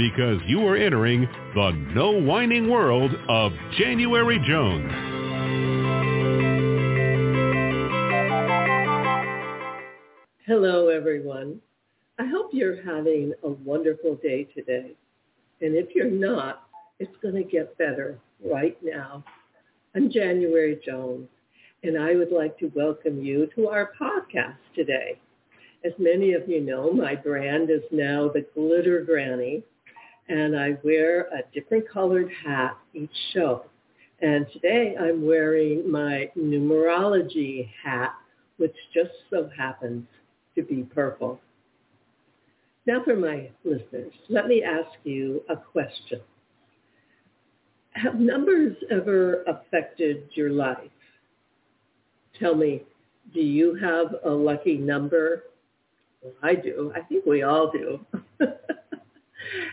because you are entering the no whining world of January Jones. Hello, everyone. I hope you're having a wonderful day today. And if you're not, it's going to get better right now. I'm January Jones, and I would like to welcome you to our podcast today. As many of you know, my brand is now the Glitter Granny, and I wear a different colored hat each show. And today I'm wearing my numerology hat, which just so happens to be purple. Now for my listeners, let me ask you a question. Have numbers ever affected your life? Tell me, do you have a lucky number? Well, I do. I think we all do.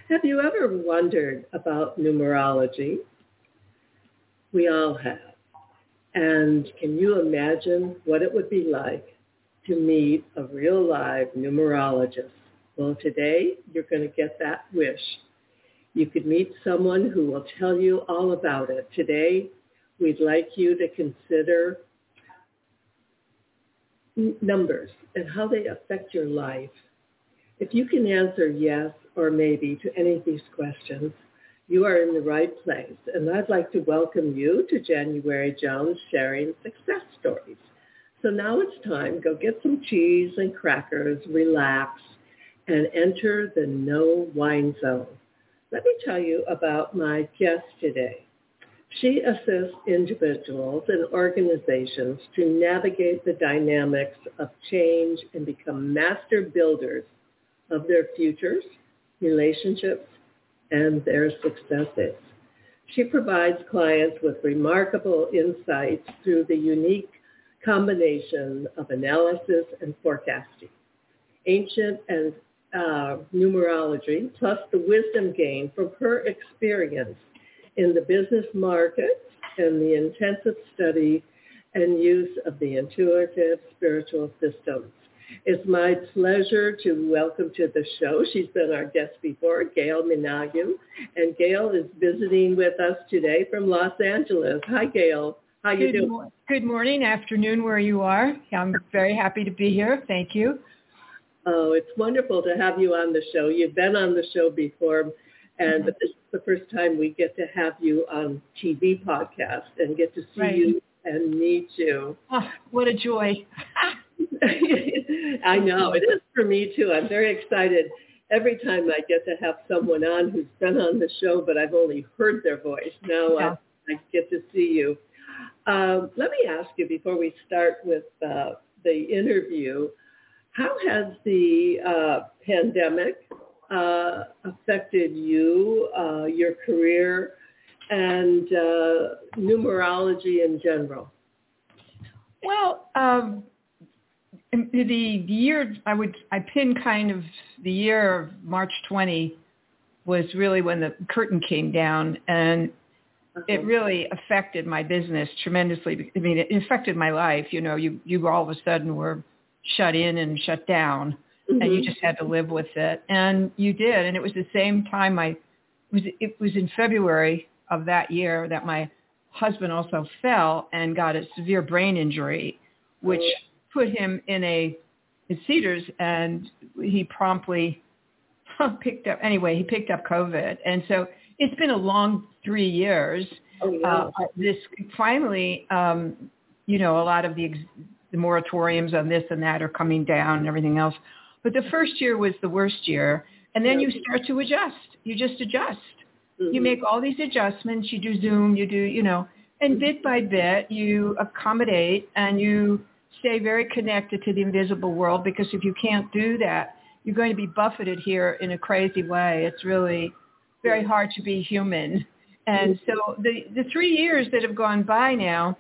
have you ever wondered about numerology? We all have. And can you imagine what it would be like to meet a real live numerologist? Well, today you're going to get that wish. You could meet someone who will tell you all about it. Today, we'd like you to consider numbers and how they affect your life. If you can answer yes or maybe to any of these questions, you are in the right place. And I'd like to welcome you to January Jones sharing success stories. So now it's time. Go get some cheese and crackers, relax, and enter the no wine zone. Let me tell you about my guest today. She assists individuals and organizations to navigate the dynamics of change and become master builders of their futures, relationships, and their successes. She provides clients with remarkable insights through the unique combination of analysis and forecasting, ancient and uh, numerology, plus the wisdom gained from her experience in the business market and the intensive study and use of the intuitive spiritual systems. It's my pleasure to welcome to the show. She's been our guest before, Gail Minogue. And Gail is visiting with us today from Los Angeles. Hi, Gail. How you good doing? Mo- good morning, afternoon, where you are. I'm very happy to be here. Thank you. Oh, it's wonderful to have you on the show. You've been on the show before, and but this is the first time we get to have you on TV podcast and get to see Right. you and meet you. Oh, what a joy. I know it is for me too. I'm very excited every time I get to have someone on who's been on the show, but I've only heard their voice. Now Yeah. I, I get to see you. Um, let me ask you before we start with uh, the interview, how has the uh, pandemic uh, affected you, uh, your career, and uh, numerology in general? Well, um, the the year I would I pin kind of the year of March 20 was really when the curtain came down and it Uh-huh. really affected my business tremendously. I mean, it affected my life. You know, you you all of a sudden were shut in and shut down, and you Mhm. just had to live with it. And you did. And it was the same time I it was it was in February of that year that my husband also fell and got a severe brain injury, which Oh. Put him in a in Cedars, and he promptly picked up anyway. He picked up COVID, and so it's been a long three years. Oh yeah. Uh, this finally, um, you know, a lot of the, ex- the moratoriums on this and that are coming down and everything else. But the first year was the worst year, and then you start to adjust. You just adjust. You Mhm. make all these adjustments. You do Zoom. You do, you know, and bit by bit you accommodate and you stay very connected to the invisible world because if you can't do that, you're going to be buffeted here in a crazy way. It's really very hard to be human. And so the, the three years that have gone by now,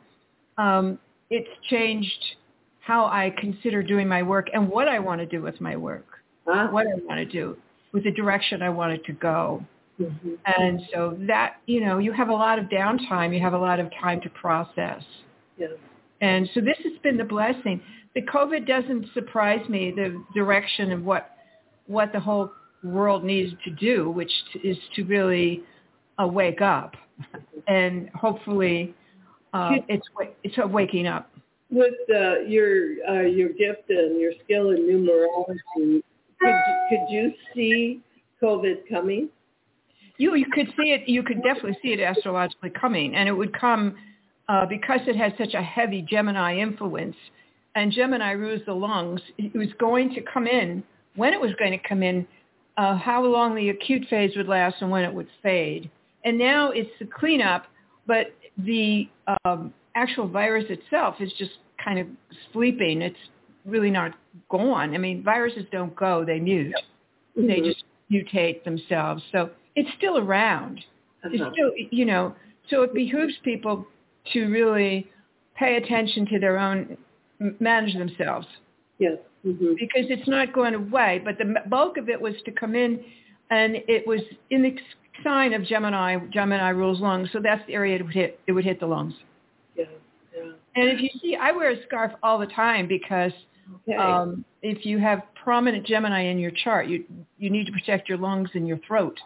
um, it's changed how I consider doing my work and what I want to do with my work, Ah. what I want to do, with the direction I want it to go. Mhm. And so that, you know, you have a lot of downtime. You have a lot of time to process. Yes. And so this has been the blessing. The COVID doesn't surprise me, the direction of what what the whole world needs to do, which is to really uh, wake up. And hopefully uh, it's it's a waking up. With uh, your uh, your gift and your skill in numerology, could could you see COVID coming? You you could see it. You could definitely see it astrologically coming, and it would come uh, because it has such a heavy Gemini influence, and Gemini rules the lungs. It was going to come in when it was going to come in, uh, how long the acute phase would last, and when it would fade. And now it's the cleanup, but the um, actual virus itself is just kind of sleeping. It's really not gone. I mean, viruses don't go; they mute. They Mhm. just mutate themselves. So it's still around. It's still, you know, so it behooves people to really pay attention to their own, manage themselves Yes. hmm because it's not going away. But the bulk of it was to come in, and it was in the sign of Gemini. Gemini rules lungs, so that's the area it would hit. It would hit the lungs. Yeah. Yeah. And if you see, I wear a scarf all the time because Okay. um, if you have prominent Gemini in your chart, you you need to protect your lungs and your throat.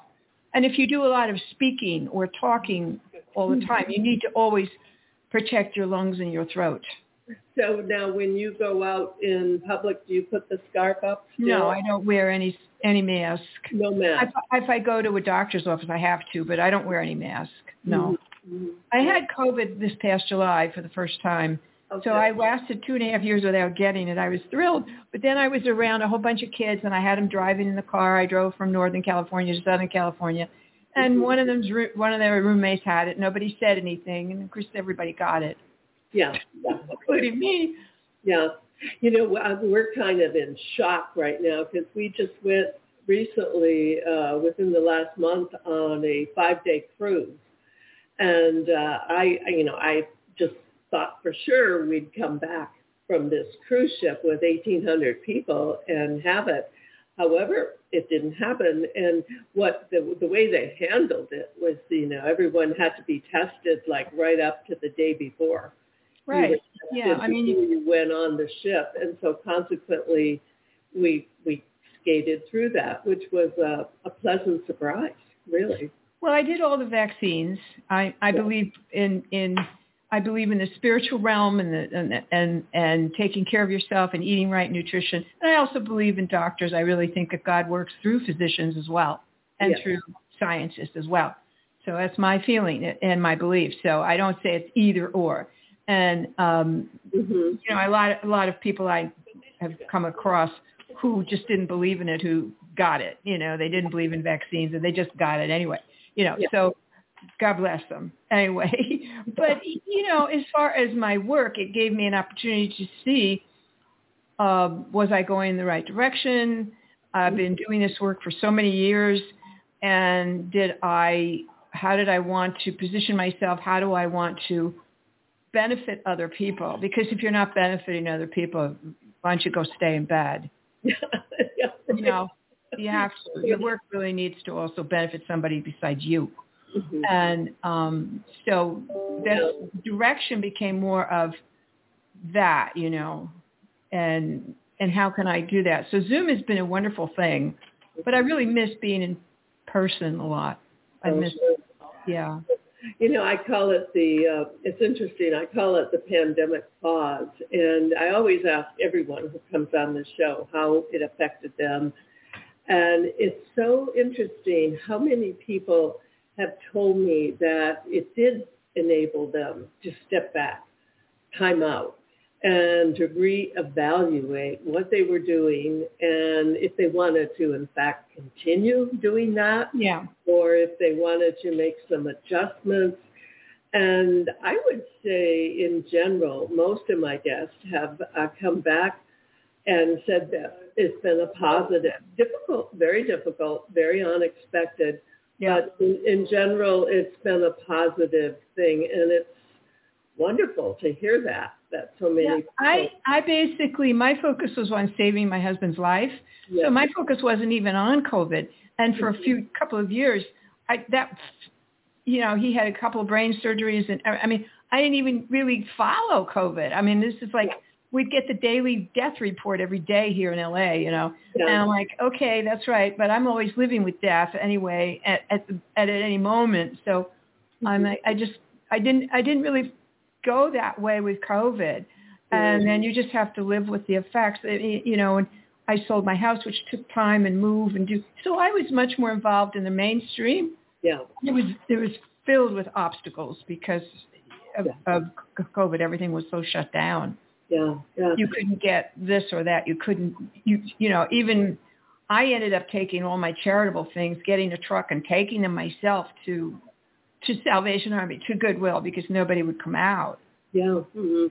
And if you do a lot of speaking or talking all the time, you need to always protect your lungs and your throat. so now, when you go out in public, do you put the scarf up? Still? No, I don't wear any any mask. No If, mask. if I go to a doctor's office, I have to, but I don't wear any mask. No. Mhm. I had COVID this past July for the first time. Okay. So I lasted two and a half years without getting it. I was thrilled, but then I was around a whole bunch of kids, and I had them driving in the car. I drove from Northern California to Southern California, and Mhm. one of them's one of their roommates had it. Nobody said anything, and of course everybody got it, Yeah. yeah. including me. Yeah. You know, uh, we're kind of in shock right now because we just went recently, uh, within the last month, on a five-day cruise. And uh, I, I- you know, I just thought for sure we'd come back from this cruise ship with 1,800 people and have it. However, it didn't happen. And what the, the way they handled it was, you know, everyone had to be tested like right up to the day before Right. Yeah. I mean, you, went on the ship, and so consequently, we we skated through that, which was a, a pleasant surprise, really. well, I did all the vaccines. I I believe in in I believe in the spiritual realm and the and and and taking care of yourself and eating right nutrition. And I also believe in doctors. I really think that God works through physicians as well and Yes. through scientists as well. So that's my feeling and my belief. So I don't say it's either or. And um, hmm you know, a lot a lot of people I have come across who just didn't believe in it, who got it. You know, they didn't believe in vaccines and they just got it anyway. You know, Yeah. so God bless them anyway. but you know, as far as my work, it gave me an opportunity to see um, was I going in the right direction. I've been doing this work for so many years, and did I? How did I want to position myself? How do I want to benefit other people? Because if you're not benefiting other people, why don't you go stay in bed? You know, You have to. Your work really needs to also benefit somebody besides you. Mhm. And um, so the direction became more of that, you know, and and how can I do that? So Zoom has been a wonderful thing, but I really miss being in person a lot. I Oh, miss, yeah, You know, I call it the, uh, it's interesting, I call it the pandemic pause. And I always ask everyone who comes on the show how it affected them. And it's so interesting how many people have told me that it did enable them to step back, time out, and to reevaluate what they were doing and if they wanted to, in fact, continue doing that yeah, or if they wanted to make some adjustments. And I would say in general, most of my guests have uh, come back and said that it's been a positive, difficult, very difficult, very unexpected. Yeah. But in, in general, it's been a positive thing. And it's wonderful to hear that, that so many Yeah, people. I, I basically, my focus was on saving my husband's life. Yeah. So my focus wasn't even on COVID. And for a mm-hmm. few couple of years, I, that, you know, he had a couple of brain surgeries. And I I mean, I didn't even really follow COVID. I mean, this is like, we'd get the daily death report every day here in LA, you know. Yeah. And I'm like, okay, that's right. But I'm always living with death anyway at, at, the, at any moment. So I'm mm-hmm. like, I just, I didn't, I didn't really go that way with COVID. And mm-hmm. then you just have to live with the effects, you know, and I sold my house, which took time and move and do. So I was much more involved in the mainstream. yeah. It was, it was filled with obstacles because of, of COVID. Everything was so shut down Yeah. Yeah. you couldn't get this or that. You couldn't, you, you know, even I ended up taking all my charitable things, getting a truck and taking them myself to, to Salvation Army, to Goodwill because nobody would come out. Yeah, hmm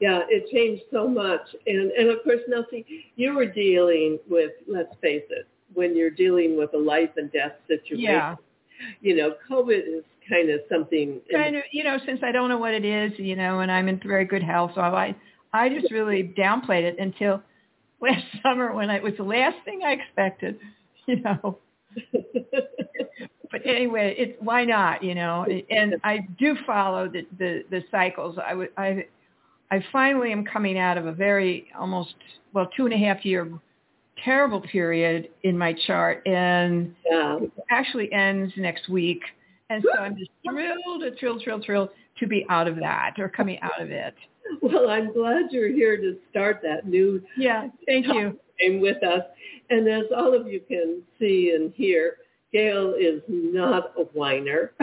yeah, it changed so much, and and of course, Nelsie, you were dealing with, let's face it, when you're dealing with a life and death situation, Yeah. you know, COVID is kind of something. in- Kind of, you know, since I don't know what it is, you know, and I'm in very good health, so I, I just really downplayed it until last summer when I, it was the last thing I expected, you know. but anyway, it's why not, you know? And I do follow the the, the cycles. I would I I finally am coming out of a very almost well two and a half year terrible period in my chart, and yeah, it actually ends next week. And so I'm just thrilled, thrilled, thrilled, thrilled to be out of that or coming out of it. well, I'm glad you're here to start that new Yeah, thank you. time with us, and as all of you can see and hear, Gail is not a whiner.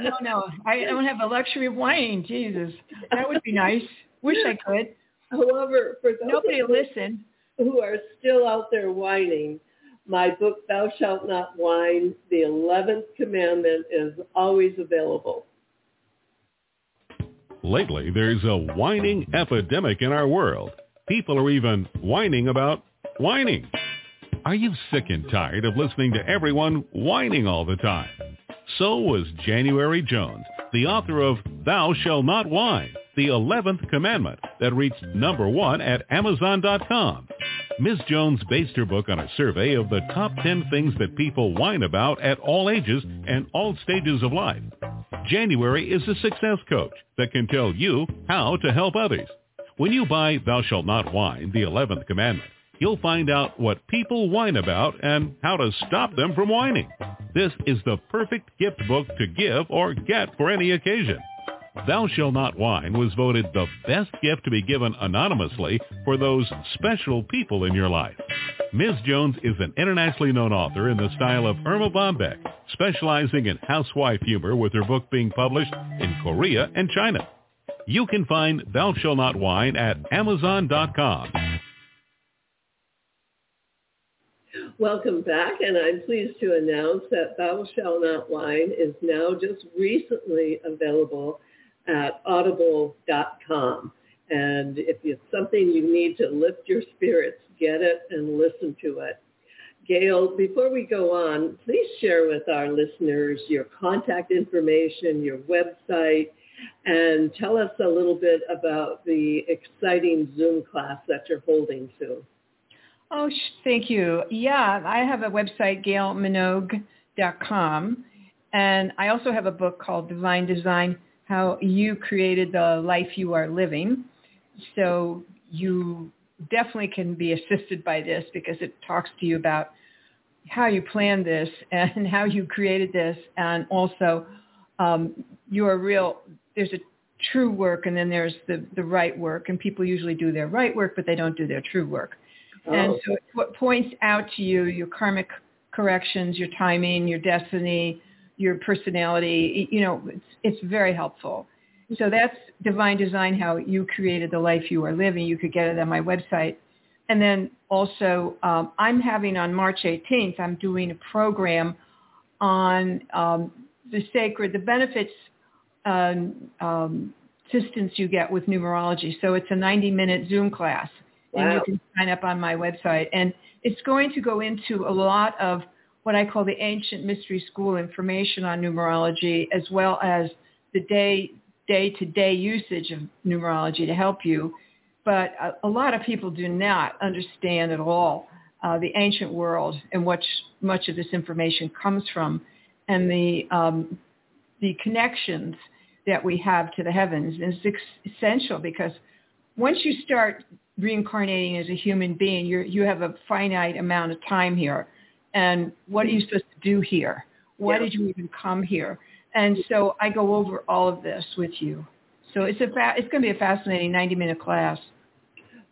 No, no, I don't have the luxury of whining. Jesus, that would be nice. Wish I could. However, for those Nobody listen. who are still out there whining, my book, Thou Shalt Not Whine, the 11th Commandment, is always available. Lately, there's a whining epidemic in our world. People are even whining about whining. Are you sick and tired of listening to everyone whining all the time? So was January Jones, the author of Thou Shall Not Whine, the 11th commandment that reached number one at Amazon.com. Ms. Jones based her book on a survey of the top 10 things that people whine about at all ages and all stages of life. January is a success coach that can tell you how to help others. When you buy Thou Shalt Not Whine, the 11th commandment, you'll find out what people whine about and how to stop them from whining. This is the perfect gift book to give or get for any occasion. Thou Shall Not Whine was voted the best gift to be given anonymously for those special people in your life. Ms. Jones is an internationally known author in the style of Erma Bombeck, specializing in housewife humor with her book being published in Korea and China. You can find Thou Shall Not Whine at Amazon.com. Welcome back, and I'm pleased to announce that Thou Shall Not Whine is now just recently available at audible.com. And if it's something you need to lift your spirits, get it and listen to it. Gail, before we go on, please share with our listeners your contact information, your website, and tell us a little bit about the exciting Zoom class that you're holding soon. Oh, thank you. Yeah, I have a website, gailminogue.com, and I also have a book called Divine Design, How You Created the Life You Are Living. So you definitely can be assisted by this because it talks to you about how you planned this and how you created this and also um, your real, there's a true work and then there's the, the right work and people usually do their right work but they don't do their true work. Oh. And so what points out to you your karmic corrections, your timing, your destiny, your personality, you know, it's, it's very helpful. So that's divine design, how you created the life you are living. You could get it on my website. And then also, um, I'm having on March 18th, I'm doing a program on um, the sacred, the benefits um, um, assistance you get with numerology. So it's a 90-minute Zoom class, wow. and you can sign up on my website. And it's going to go into a lot of what I call the ancient mystery school information on numerology, as well as the day day-to-day usage of numerology to help you. But a, a lot of people do not understand at all uh, the ancient world and what much of this information comes from, and the um, the connections that we have to the heavens. And it's essential because once you start reincarnating as a human being, you you have a finite amount of time here. And what are you supposed to do here? Why yeah. did you even come here? And so I go over all of this with you. So it's a fa- it's going to be a fascinating 90-minute class.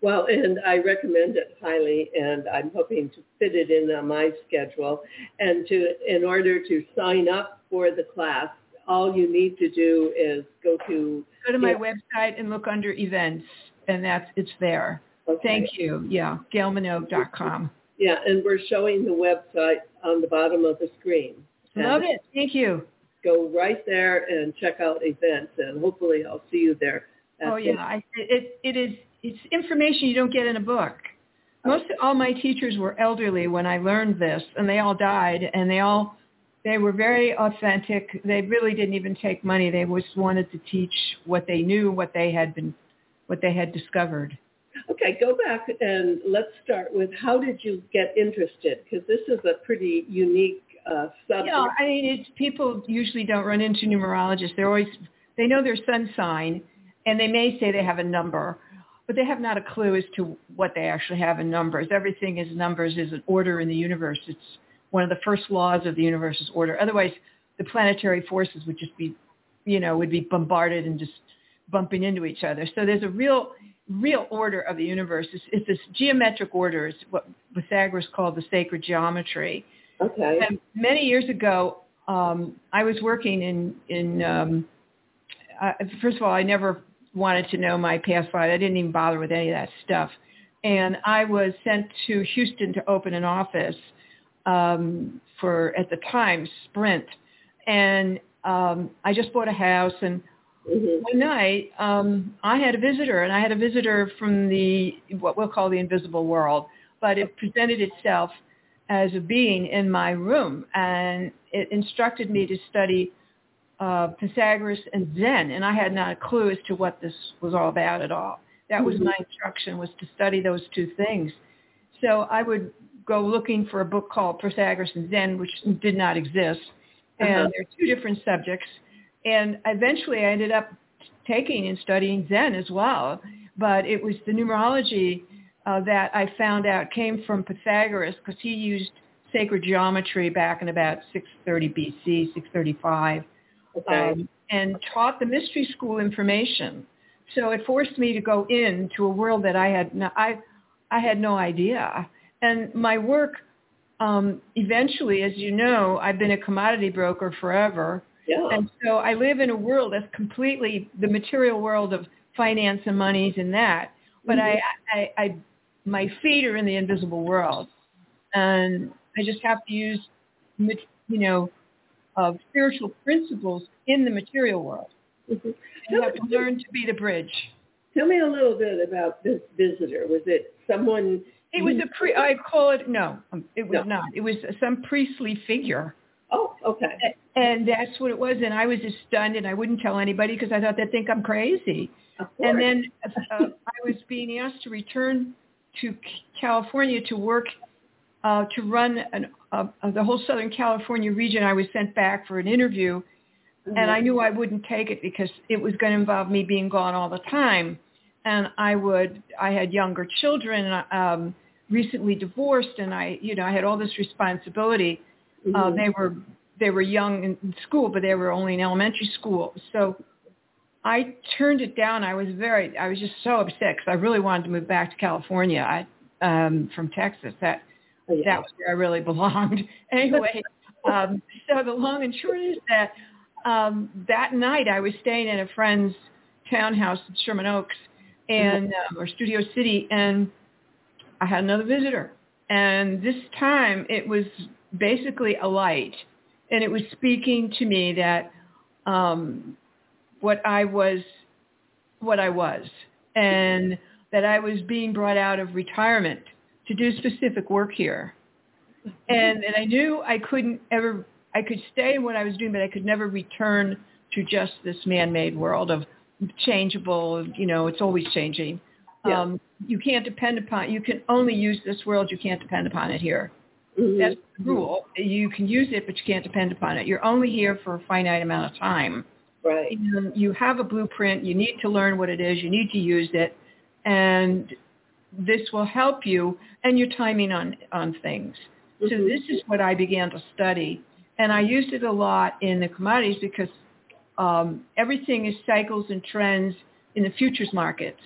Well, and I recommend it highly, and I'm hoping to fit it in on my schedule. And to in order to sign up for the class, all you need to do is go to go to my website and look under events, and that's it's there. Okay. Thank you. Yeah, gailminogue.com. Yeah, and we're showing the website on the bottom of the screen. Love it. Thank you. Go right there and check out events, and hopefully I'll see you there. oh yeah, I, it it is it's information you don't get in a book. Most all my teachers were elderly when I learned this, and they all died, and they all they were very authentic. They really didn't even take money. They just wanted to teach what they knew, what they had been, what they had discovered. Okay, go back and let's start with how did you get interested? Because this is a pretty unique uh, subject. Yeah, I mean, it's, people usually don't run into numerologists. They're always they know their sun sign, and they may say they have a number, but they have not a clue as to what they actually have in numbers. Everything is numbers is an order in the universe. It's one of the first laws of the universe is order. Otherwise, the planetary forces would just be, you know, would be bombarded and just bumping into each other. So there's a real, real order of the universe. It's, it's this geometric order. It's what Pythagoras called the sacred geometry. Okay. And many years ago, um, I was working in in. Um, uh, first of all, I never wanted to know my past life. I didn't even bother with any of that stuff. And I was sent to Houston to open an office um, for at the time Sprint, and um, I just bought a house and mm-hmm. one night um, I had a visitor, and I had a visitor from the what we'll call the invisible world, but it presented itself as a being in my room, and it instructed me to study uh, Pythagoras and Zen, and I had not a clue as to what this was all about at all. That was mm-hmm. my instruction was to study those two things. So I would go looking for a book called Pythagoras and Zen, which did not exist. And uh-huh. they're two different subjects. And eventually I ended up taking and studying Zen as well. But it was the numerology uh, that I found out came from Pythagoras because he used sacred geometry back in about 630 BC, 635, okay. um, and taught the mystery school information. So it forced me to go into a world that I had no, I, I had no idea. And my work, um, eventually, as you know, I've been a commodity broker forever. Yeah. And so I live in a world that's completely the material world of finance and monies and that. But mm-hmm. I, I, I, my feet are in the invisible world, and I just have to use, you know, uh, spiritual principles in the material world. Mm-hmm. You have to learn to be the bridge. Tell me a little bit about this visitor. Was it someone it was a pre. I call it no. Um, it was no. not. It was some priestly figure. Oh, okay. And that's what it was. And I was just stunned, and I wouldn't tell anybody because I thought they'd think I'm crazy. And then uh, I was being asked to return to California to work uh, to run an, uh, the whole Southern California region. I was sent back for an interview, mm-hmm. and I knew I wouldn't take it because it was going to involve me being gone all the time. And I would, I had younger children, um, recently divorced, and I, you know, I had all this responsibility. Uh, mm-hmm. Uh, they were they were young in school, but they were only in elementary school. So I turned it down. I was very, I was just so upset because I really wanted to move back to California. I, um, from Texas. That oh, yeah. that was where I really belonged. anyway, um, so the long and short is that um, that night I was staying in a friend's townhouse in Sherman Oaks and um, or Studio City, and I had another visitor. And this time it was basically a light, and it was speaking to me that um, what I was, what I was, and that I was being brought out of retirement to do specific work here. And, and I knew I couldn't ever, I could stay in what I was doing, but I could never return to just this man-made world of changeable, you know, it's always changing. Yeah. Um, you can't depend upon, you can only use this world, you can't depend upon it here. Mm-hmm. That's the rule. You can use it, but you can't depend upon it. You're only here for a finite amount of time. Right. you have a blueprint. You need to learn what it is. You need to use it and this will help you and your timing on, on things. Mm-hmm. So this is what I began to study. And I used it a lot in the commodities because um, everything is cycles and trends in the futures markets.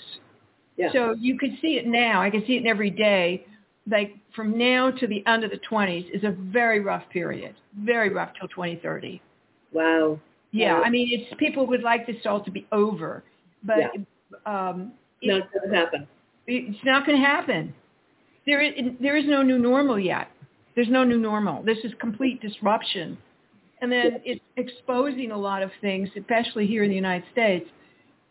Yeah. So you could see it now. I can see it in every day. Like from now to the end of the 20s is a very rough period, very rough till 2030. Wow. Yeah, wow. I mean, it's people would like this all to be over, but yeah. um, not going to happen. It's not going to happen. There is, there is no new normal yet. There's no new normal. This is complete disruption. And then it's exposing a lot of things, especially here in the United States,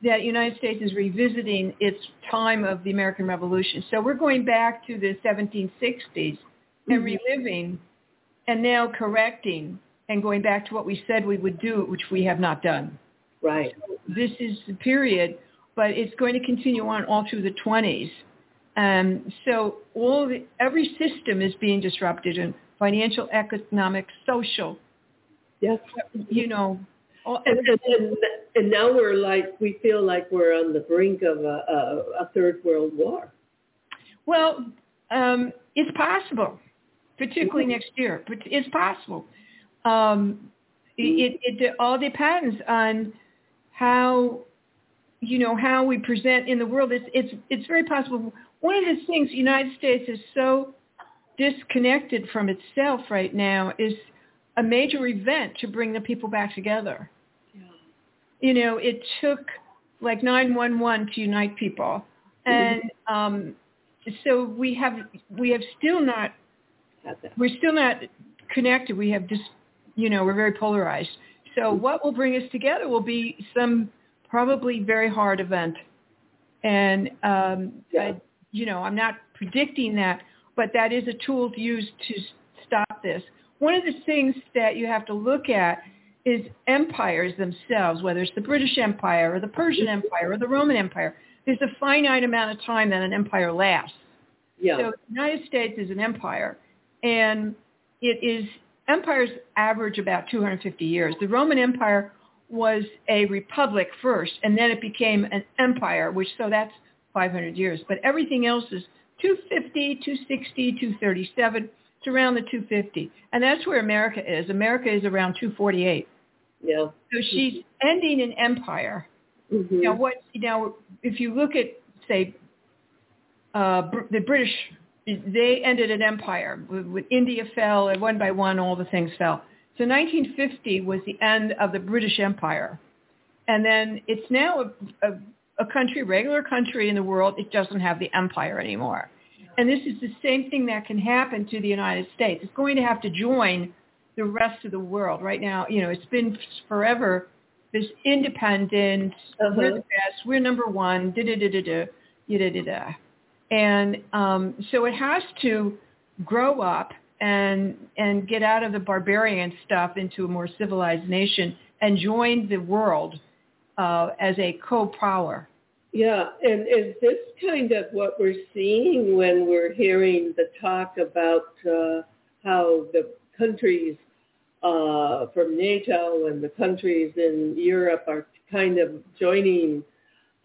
that the United States is revisiting its time of the American Revolution. So we're going back to the 1760s and mm-hmm. reliving and now correcting and going back to what we said we would do, which we have not done. Right. So this is the period but it's going to continue on all through the 20s. Um, so all the, every system is being disrupted in financial, economic, social. Yes. You know. All, and, and, and, now we're like, we feel like we're on the brink of a, a, a third world war. Well, um, it's possible, particularly mm-hmm. next year, but it's possible. Um, it, it, it all depends on how you know, how we present in the world, it's, it's, it's very possible. One of the things the United States is so disconnected from itself right now is a major event to bring the people back together. Yeah. You know, it took like 911 to unite people. Mm-hmm. And um, so we have, we have still not, we're still not connected. We have just, you know, we're very polarized. So what will bring us together will be some probably very hard event. And, um, yeah. I, you know, I'm not predicting that, but that is a tool to use to stop this. One of the things that you have to look at is empires themselves, whether it's the British Empire or the Persian. Empire or the Roman Empire. There's a finite amount of time that an empire lasts. Yeah. So the United States is an empire, and it is empires average about 250 years. The Roman Empire was a republic first, and then it became an empire, which so that's 500 years. But everything else is 250, 260, 237. It's around the 250, and that's where America is. America is around 248. Yeah. So she's ending an empire. Mm-hmm. Now, what? Now, if you look at say uh, the British, they ended an empire. When India fell, and one by one, all the things fell. So 1950 was the end of the British Empire. And then it's now a, a, a country, regular country in the world. It doesn't have the empire anymore. And this is the same thing that can happen to the United States. It's going to have to join the rest of the world. Right now, you know, it's been forever this independent, uh-huh. we're the best, we're number one, da da da da da, da da da. And um, so it has to grow up and and get out of the barbarian stuff into a more civilized nation and join the world uh, as a co-power. Yeah, and is this kind of what we're seeing when we're hearing the talk about uh, how the countries uh, from NATO and the countries in Europe are kind of joining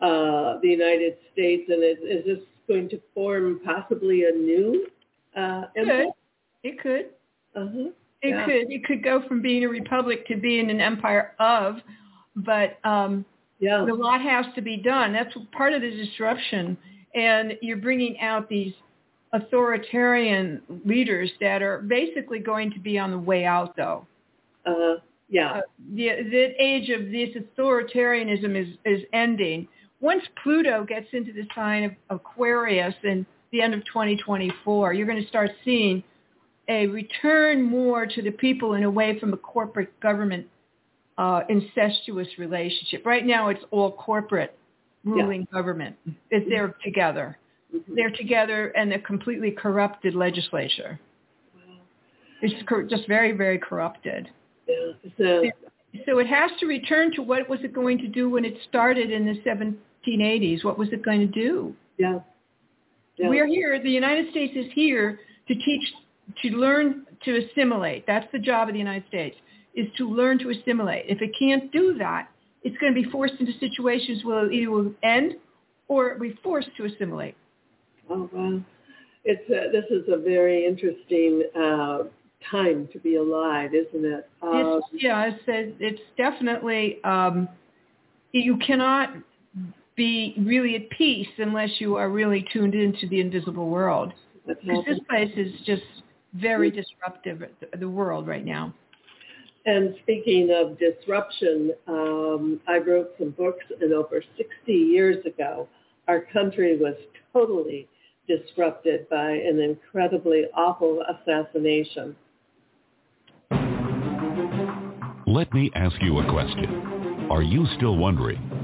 uh, the United States, and is, is, this going to form possibly a new uh, empire? It could. Uh-huh. It Yeah. could. It could go from being a republic to being an empire of, but um, Yeah. a lot has to be done. That's part of the disruption, and you're bringing out these authoritarian leaders that are basically going to be on the way out, though. Uh, yeah. Uh, the, the age of this authoritarianism is, is ending. Once Pluto gets into the sign of Aquarius in the end of 2024, you're going to start seeing a return more to the people and away from a corporate government uh, incestuous relationship. Right now, it's all corporate ruling government. It's they're together. Mhm. They're together, and a completely corrupted legislature. It's cor- just very, very corrupted. Yeah. So, So it has to return to what was it going to do when it started in the 1780s? What was it going to do? yeah. Yeah. We're here. The United States is here to teach, to learn to assimilate. That's the job of the United States, is to learn to assimilate. If it can't do that, it's going to be forced into situations where it either will end or be forced to assimilate. Oh wow, it's a, this is a very interesting uh, time to be alive, isn't it? Uh, It's, yeah, it's, it's definitely, um, you cannot be really at peace unless you are really tuned into the invisible world. Because this place is just very disruptive, the- the world right now. And speaking of disruption, um, I wrote some books, and over 60 years ago, our country was totally disrupted by an incredibly awful assassination. Let me ask you a question. Are you still wondering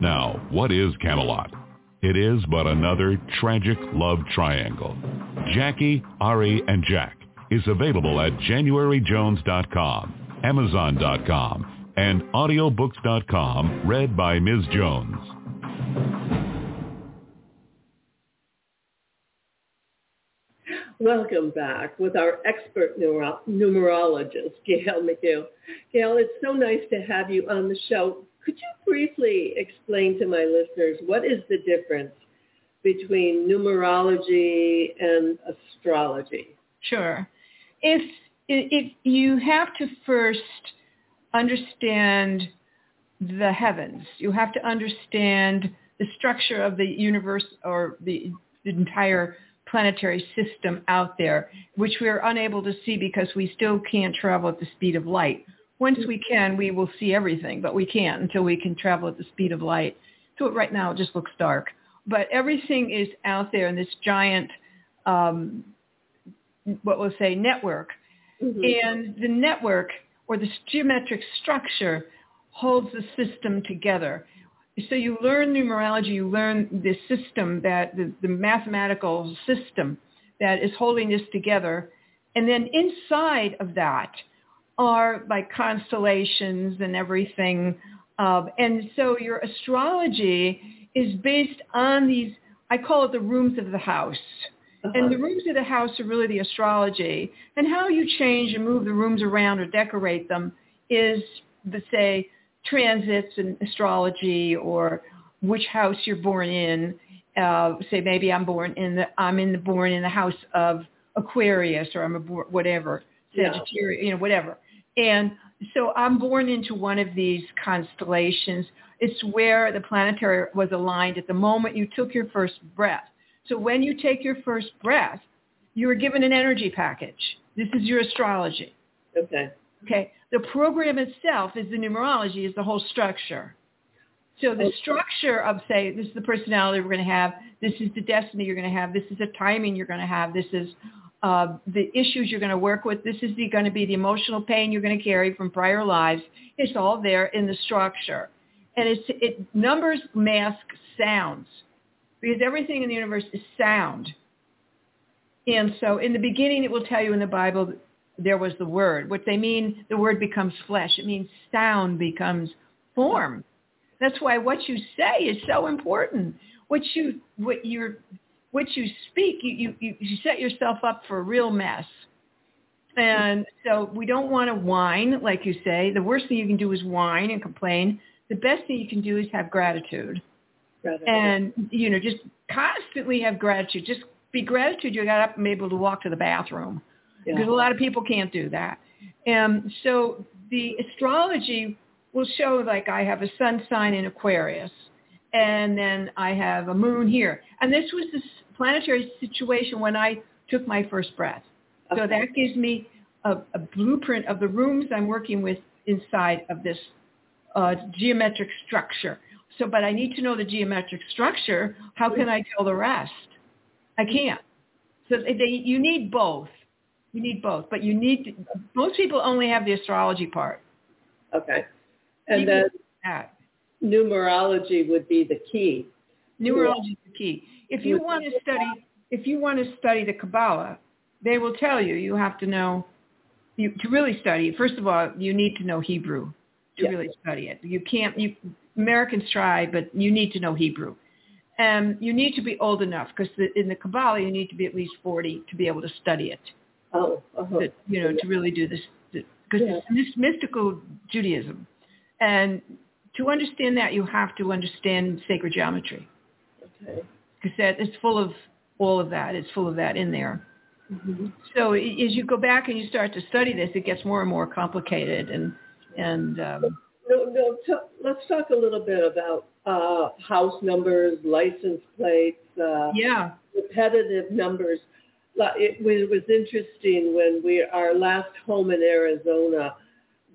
Now, what is Camelot? It is but another tragic love triangle. Jackie, Ari, and Jack is available at januaryjones.com, amazon.com, and audiobooks.com, read by Ms. Jones. Welcome back with our expert neuro- numerologist, Gail McGill. Gail, it's so nice to have you on the show. Could you briefly explain to my listeners what is the difference between numerology and astrology? Sure. If if you have to first understand the heavens, you have to understand the structure of the universe or the, the entire planetary system out there, which we are unable to see because we still can't travel at the speed of light. Once we can, we will see everything, but we can't until we can travel at the speed of light. So right now it just looks dark. But everything is out there in this giant, um, what we'll say, network. And the network or the geometric structure holds the system together. So you learn numerology, you learn the system that the, the mathematical system that is holding this together. And then inside of that are like constellations and everything. Um, and so your astrology is based on these, I call it the rooms of the house. And the rooms of the house are really the astrology. And how you change and move the rooms around or decorate them is, the, say, transits and astrology or which house you're born in. uh, say maybe I'm born in the I'm in the born in the house of Aquarius or I'm a whatever Sagittarius, yeah. you know, whatever. And so I'm born into one of these constellations. It's where the planetary was aligned at the moment you took your first breath. So when you take your first breath, you are given an energy package. This is your astrology. Okay. Okay. The program itself is the numerology, is the whole structure. So the structure of, say, this is the personality we're going to have, this is the destiny you're going to have, this is the timing you're going to have, this is uh, the issues you're going to work with, this is going to be the emotional pain you're going to carry from prior lives. It's all there in the structure. And it's, it numbers mask sounds because everything in the universe is sound. And so in the beginning, it will tell you in the Bible there was the word. What they mean, the word becomes flesh. It means sound becomes form. That's why what you say is so important. What you what you what you speak, you, you you set yourself up for a real mess. And so we don't want to whine, like you say. The worst thing you can do is whine and complain. The best thing you can do is have gratitude. gratitude. And, you know, just constantly have gratitude. Just be gratitude you got up and able to walk to the bathroom. Yeah. Because a lot of people can't do that. And so the astrology will show like I have a sun sign in Aquarius and then I have a moon here. And this was the planetary situation when I took my first breath. Okay. So that gives me a, a, blueprint of the rooms I'm working with inside of this uh, geometric structure. So, but I need to know the geometric structure. How can I tell the rest? I can't. So they, you need both. You need both, but you need to, most people only have the astrology part. Okay. And then numerology would be the key. Numerology is the key. If you want to study, if you want to study the Kabbalah, they will tell you you have to know you to really study. First of all, you need to know Hebrew to really study it. You can't. You Americans try, but you need to know Hebrew. And you need to be old enough because in the Kabbalah you need to be at least 40 to be able to study it. Oh, uh-huh. to, you know, to really do this because yeah. it's mystical Judaism. And to understand that, you have to understand sacred geometry. Okay. Because that it's full of all of that. It's full of that in there. Mm-hmm. So as you go back and you start to study this, it gets more and more complicated. And and um, no, no. T- let's talk a little bit about uh, house numbers, license plates. Uh, yeah. Repetitive numbers. It, it was interesting when we our last home in Arizona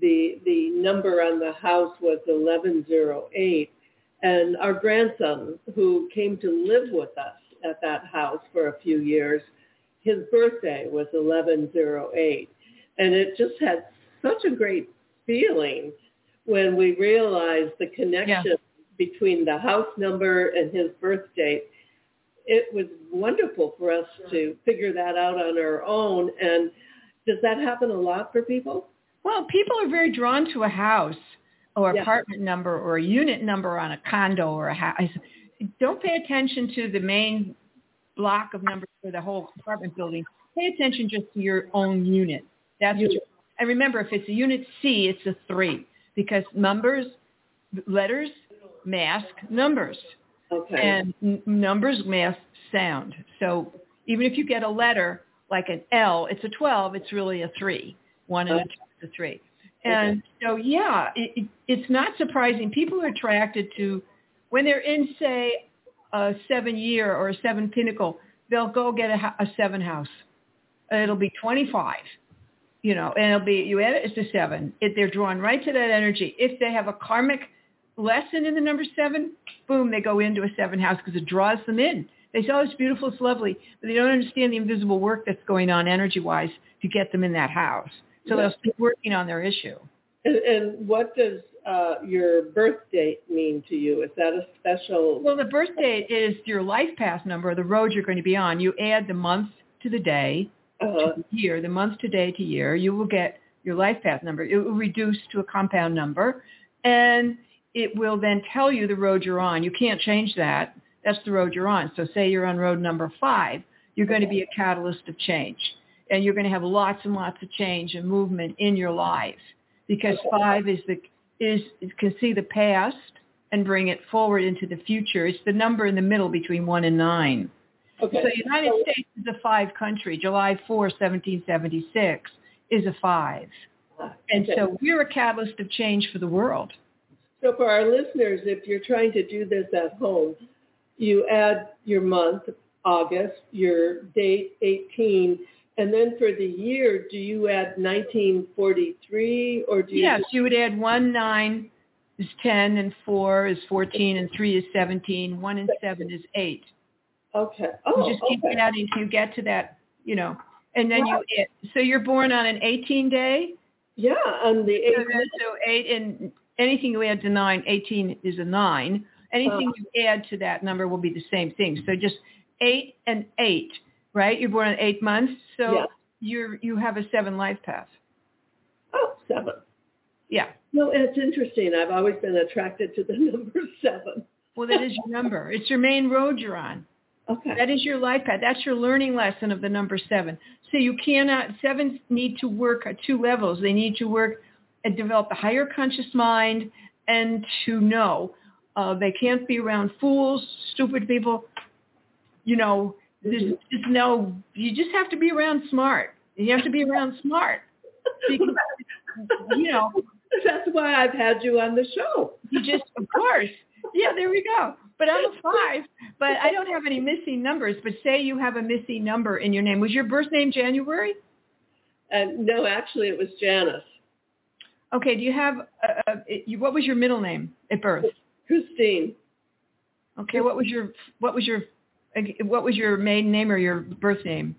the the number on the house was 1108 and our grandson who came to live with us at that house for a few years his birthday was 1108 and it just had such a great feeling when we realized the connection yeah. between the house number and his birth date. It was wonderful for us to figure that out on our own. And does that happen a lot for people? Well, people are very drawn to a house or yeah. apartment number or a unit number on a condo or a house. Don't pay attention to the main block of numbers for the whole apartment building. Pay attention just to your own unit. That's what and remember, if it's a unit C, it's a three because numbers, letters mask numbers. Okay. And n- numbers mask sound. So even if you get a letter like an L, it's a 12, it's really a three. One and a two the three. And so, yeah, it, it's not surprising. People are attracted to, when they're in, say, a seven year or a seven pinnacle, they'll go get a, a seven house. It'll be 25, you know, and it'll be, you add it, it's a seven. If they're drawn right to that energy. If they have a karmic lesson in the number seven, boom, they go into a seven house because it draws them in. They say, oh, it's beautiful, it's lovely, but they don't understand the invisible work that's going on energy-wise to get them in that house. So they'll keep working on their issue. And, and what does uh, your birth date mean to you? Is that a special? Well, the birth date is your life path number, the road you're going to be on. You add the month to the day, uh-huh. to the year, the month to day to year. You will get your life path number. It will reduce to a compound number, and it will then tell you the road you're on. You can't change that. That's the road you're on. So say you're on road number five, you're going to be a catalyst of change and you're going to have lots and lots of change and movement in your life because five is the is can see the past and bring it forward into the future. It's the number in the middle between one and nine. Okay. So the United States is a five country. July 4, 1776 is a five. Ah, and Okay. so we're a catalyst of change for the world. So for our listeners, if you're trying to do this at home, you add your month, August, your date, 18, and then for the year, do you add 1943 or do you? Yes, you would add one nine is 10 and four is 14 and three is 17. One and seven is eight. Okay. You Oh, just keep okay. adding till you get to that, you know, and then you, so you're born on an 18 day. Yeah, on the So 8th. then- so eight and anything you add to nine, 18 is a nine. Anything Uh. you add to that number will be the same thing. So just eight and eight, right? You're born in eight months. So Yeah. you're, you have a seven life path. Oh, seven. Yeah. No, it's interesting. I've always been attracted to the number seven. Well, that is your number. It's your main road you're on. Okay. That is your life path. That's your learning lesson of the number seven. So you cannot, sevens need to work at two levels. They need to work and develop the higher conscious mind and to know. Uh, they can't be around fools, stupid people. You know, there's just no, you just have to be around smart. You have to be around smart. Because, you know, That's why I've had you on the show. you just, of course. Yeah, there we go. But I'm a five, but I don't have any missing numbers. But say you have a missing number in your name. Was your birth name January? And no, actually, it was Janice. Okay. Do you have, uh, uh, you, what was your middle name at birth? Christine. Okay. What was your, what was your, uh, what was your maiden name or your birth name?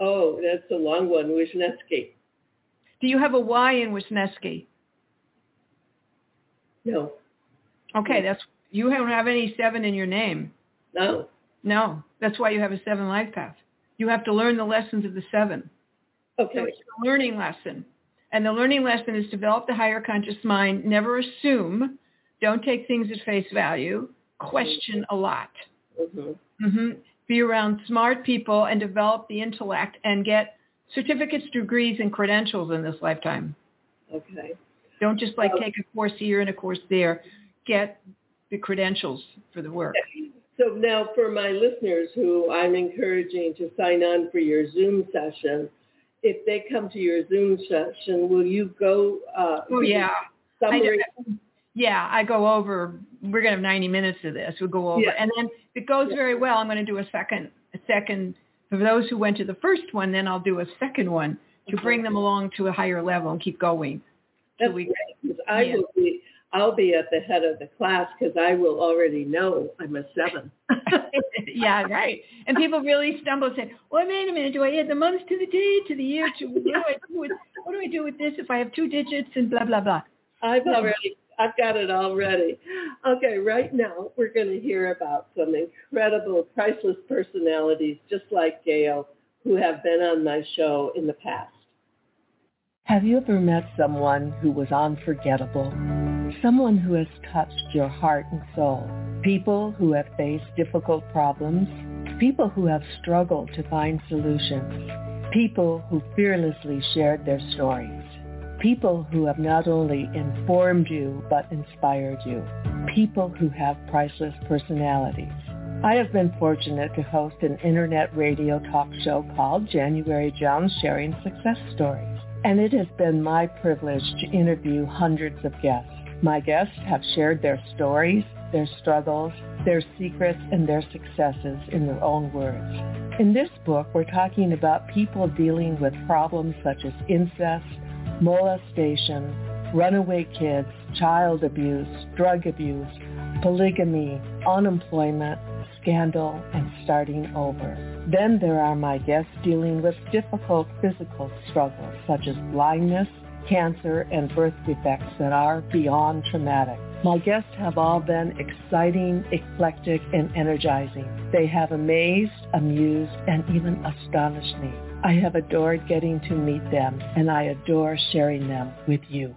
Oh, that's a long one. Wisniewski. Do you have a Y in Wisniewski? No, Okay. That's, you don't have any seven in your name. no. No. That's why you have a seven life path. You have to learn the lessons of the seven. Okay. So it's a learning lesson. And the learning lesson is develop the higher conscious mind, never assume, don't take things at face value, question a lot. Hmm hmm Be around smart people and develop the intellect and get certificates, degrees, and credentials in this lifetime. Okay. Don't just like take a course here and a course there. Get the credentials for the work. So now for my listeners who I'm encouraging to sign on for your Zoom session, if they come to your Zoom session, will you go? Uh, Oh yeah. I. Yeah, I go over. We're gonna have 90 minutes of this. We'll go over, Yeah. and then it goes very well, I'm gonna do a second, a second. For those who went to the first one, then I'll do a second one to bring them along to a higher level and keep going. That's we- great, I Yeah. will be. I'll be at the head of the class because I will already know I'm a seven. yeah, right. And people really stumble and say, "Well, wait a minute. Do I add the months to the day to the year to what do I do with what do I do with this if I have two digits and blah blah blah." I've already, I've got it all ready. Okay, right now we're going to hear about some incredible, priceless personalities, just like Gail, who have been on my show in the past. Have you ever met someone who was unforgettable? Someone who has touched your heart and soul? People who have faced difficult problems? People who have struggled to find solutions? People who fearlessly shared their stories? People who have not only informed you but inspired you? People who have priceless personalities? I have been fortunate to host an internet radio talk show called January Jones Sharing Success Stories and it has been my privilege to interview hundreds of guests. My guests have shared their stories, their struggles, their secrets, and their successes in their own words. In this book, we're talking about people dealing with problems such as incest, molestation, runaway kids, child abuse, drug abuse, polygamy, unemployment, scandal, and starting over. Then there are my guests dealing with difficult physical struggles such as blindness, cancer, and birth defects that are beyond traumatic. My guests have all been exciting, eclectic, and energizing. They have amazed, amused, and even astonished me. I have adored getting to meet them, and I adore sharing them with you.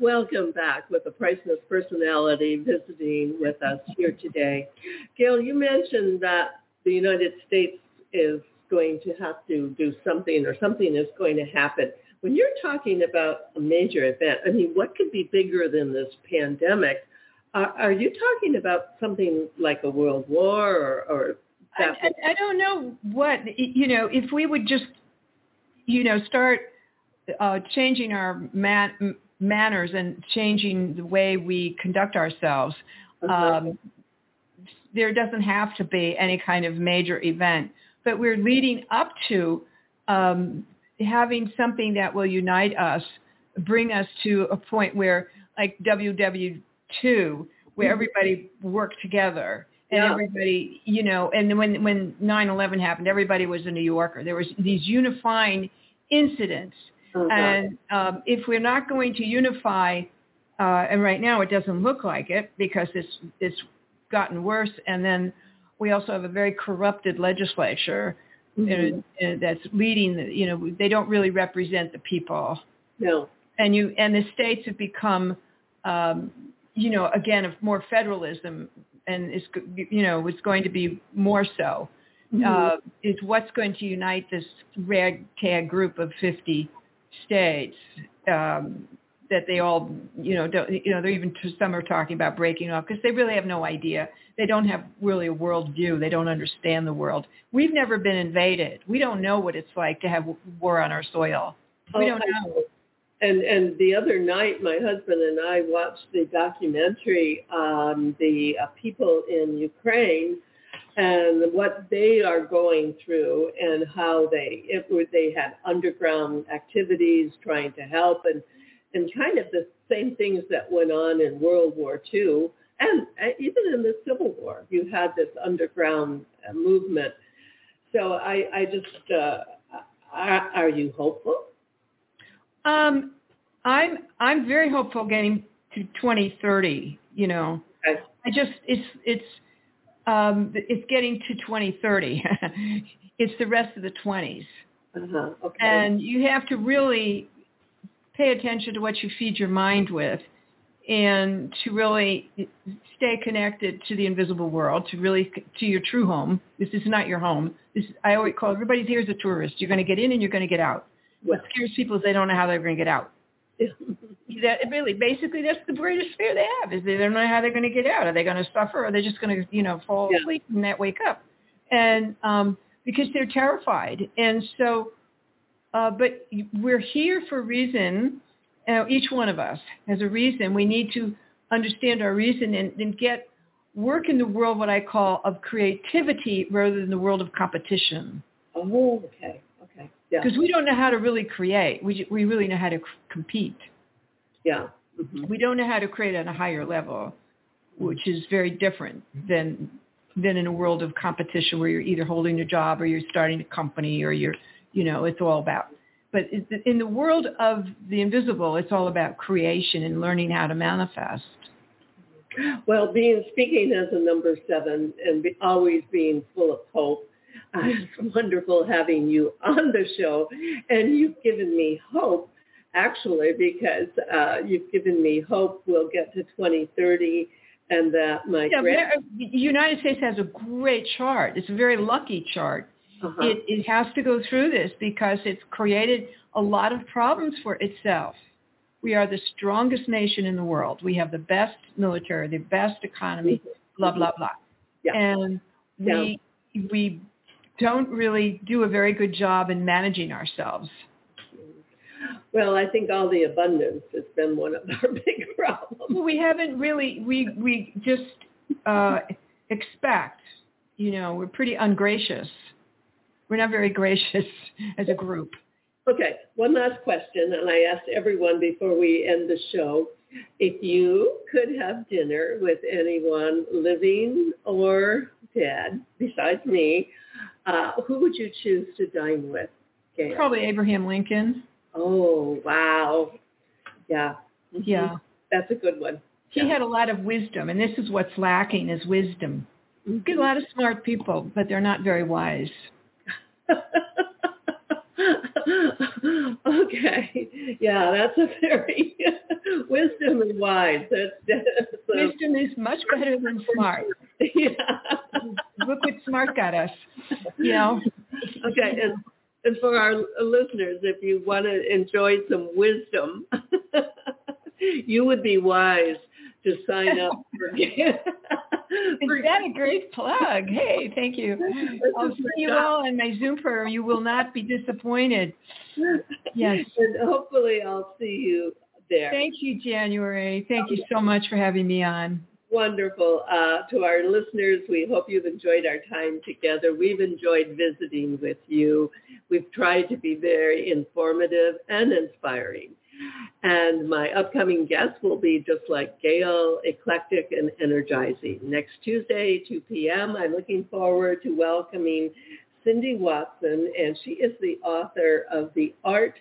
Welcome back with the priceless personality visiting with us here today. Gail, you mentioned that the United States is going to have to do something or something is going to happen. When you're talking about a major event, I mean, what could be bigger than this pandemic? Uh, are you talking about something like a world war or, or I, I, I don't know what you know. If we would just, you know, start uh, changing our man, manners and changing the way we conduct ourselves, um, there doesn't have to be any kind of major event. But we're leading up to um, having something that will unite us, bring us to a point where, like WW two where mm-hmm. everybody worked together and yeah. everybody, you know, and when when nine eleven happened, everybody was a New Yorker. There was these unifying incidents, mm-hmm. and um, if we're not going to unify, uh, and right now it doesn't look like it because it's it's gotten worse, and then we also have a very corrupted legislature mm-hmm. uh, uh, that's leading. The, you know, they don't really represent the people. No, and you and the states have become um, you know, again, of more federalism, and is you know, it's going to be more so. Mm-hmm. Uh, is what's going to unite this ragtag group of 50 states um, that they all, you know, don't, you know, they're even some are talking about breaking off because they really have no idea. They don't have really a world view. They don't understand the world. We've never been invaded. We don't know what it's like to have war on our soil. We don't know and and the other night, my husband and I watched the documentary on the uh, people in Ukraine and what they are going through, and how they it, they had underground activities trying to help, and and kind of the same things that went on in World War II, and even in the Civil War, you had this underground movement. So I I just uh, are, are you hopeful? Um, I'm I'm very hopeful getting to 2030. You know, okay. I just it's it's um, it's getting to 2030. it's the rest of the 20s, uh-huh. okay. and you have to really pay attention to what you feed your mind with, and to really stay connected to the invisible world, to really to your true home. This is not your home. This is, I always call everybody's here as a tourist. You're going to get in and you're going to get out. What scares people is they don't know how they're going to get out. that really, basically, that's the greatest fear they have is they don't know how they're going to get out. Are they going to suffer? Or are they just going to, you know, fall yeah. asleep and not wake up? And um, because they're terrified. And so, uh, but we're here for a reason. Uh, each one of us has a reason. We need to understand our reason and, and get work in the world what I call of creativity rather than the world of competition. Oh, okay. Because yeah. we don't know how to really create. We, we really know how to c- compete. Yeah. Mm-hmm. We don't know how to create at a higher level, which is very different than than in a world of competition where you're either holding a job or you're starting a company or you're, you know, it's all about. But in the world of the invisible, it's all about creation and learning how to manifest. Well, being speaking as a number seven and be, always being full of hope it's wonderful having you on the show. And you've given me hope, actually, because uh, you've given me hope we'll get to 2030 and that my yeah, grand- the United States has a great chart. It's a very lucky chart. Uh-huh. It, it has to go through this because it's created a lot of problems for itself. We are the strongest nation in the world. We have the best military, the best economy, blah, blah, blah. Yeah. And we, we don't really do a very good job in managing ourselves. Well, I think all the abundance has been one of our big problems. Well, we haven't really, we, we just uh, expect, you know, we're pretty ungracious. We're not very gracious as a group. Okay, one last question, and I asked everyone before we end the show, if you could have dinner with anyone living or dead besides me, uh, who would you choose to dine with? Gail? Probably Abraham Lincoln. Oh, wow. Yeah. Mhm. Yeah. That's a good one. He had a lot of wisdom, and this is what's lacking is wisdom. We get a lot of smart people, but they're not very wise. okay. Yeah, that's a very wisdom and wise. That's, a- Wisdom is much better than smart. yeah. Look what smart got us. You know, Okay, and and for our listeners, if you want to enjoy some wisdom, you would be wise to sign up for. is that a great plug? Hey, thank you. I'll see you all on my Zoom program. You will not be disappointed. Yes. And hopefully, I'll see you there. Thank you, January. Thank you so much for having me on. Wonderful. Uh, to our listeners, we hope you've enjoyed our time together. We've enjoyed visiting with you. We've tried to be very informative and inspiring. And my upcoming guest will be just like Gail, eclectic and energizing. Next Tuesday, 2 p.m., I'm looking forward to welcoming Cindy Watson, and she is the author of The Art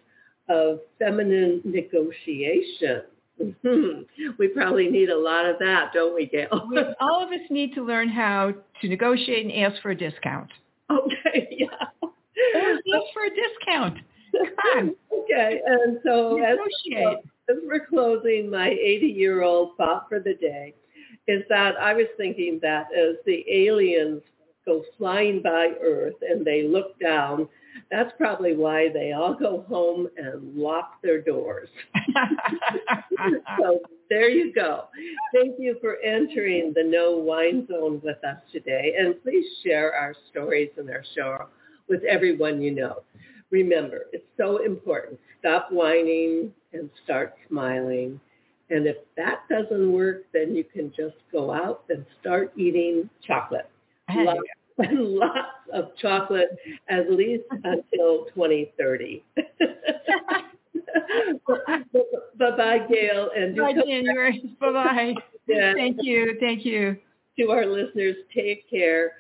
of Feminine Negotiation. We probably need a lot of that, don't we, Gail? We, all of us need to learn how to negotiate and ask for a discount. okay, yeah. Ask for a discount. Come on. okay, and so as, as we're closing, my 80-year-old thought for the day is that I was thinking that as the aliens go flying by Earth and they look down, that's probably why they all go home and lock their doors. so there you go. Thank you for entering the No Whine Zone with us today. And please share our stories and our show with everyone you know. Remember, it's so important. Stop whining and start smiling. And if that doesn't work, then you can just go out and start eating chocolate. Lots, lots of chocolate, at least until 2030. Bye-bye, Gail. And Bye, January. Bye-bye. Yeah. Thank you. Thank you. to our listeners, take care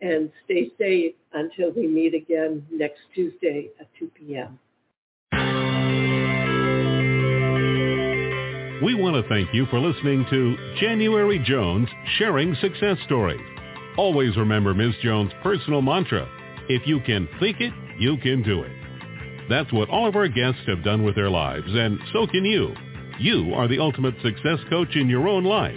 and stay safe until we meet again next Tuesday at 2 p.m. We want to thank you for listening to January Jones Sharing Success Stories. Always remember Ms. Jones' personal mantra, if you can think it, you can do it. That's what all of our guests have done with their lives, and so can you. You are the ultimate success coach in your own life.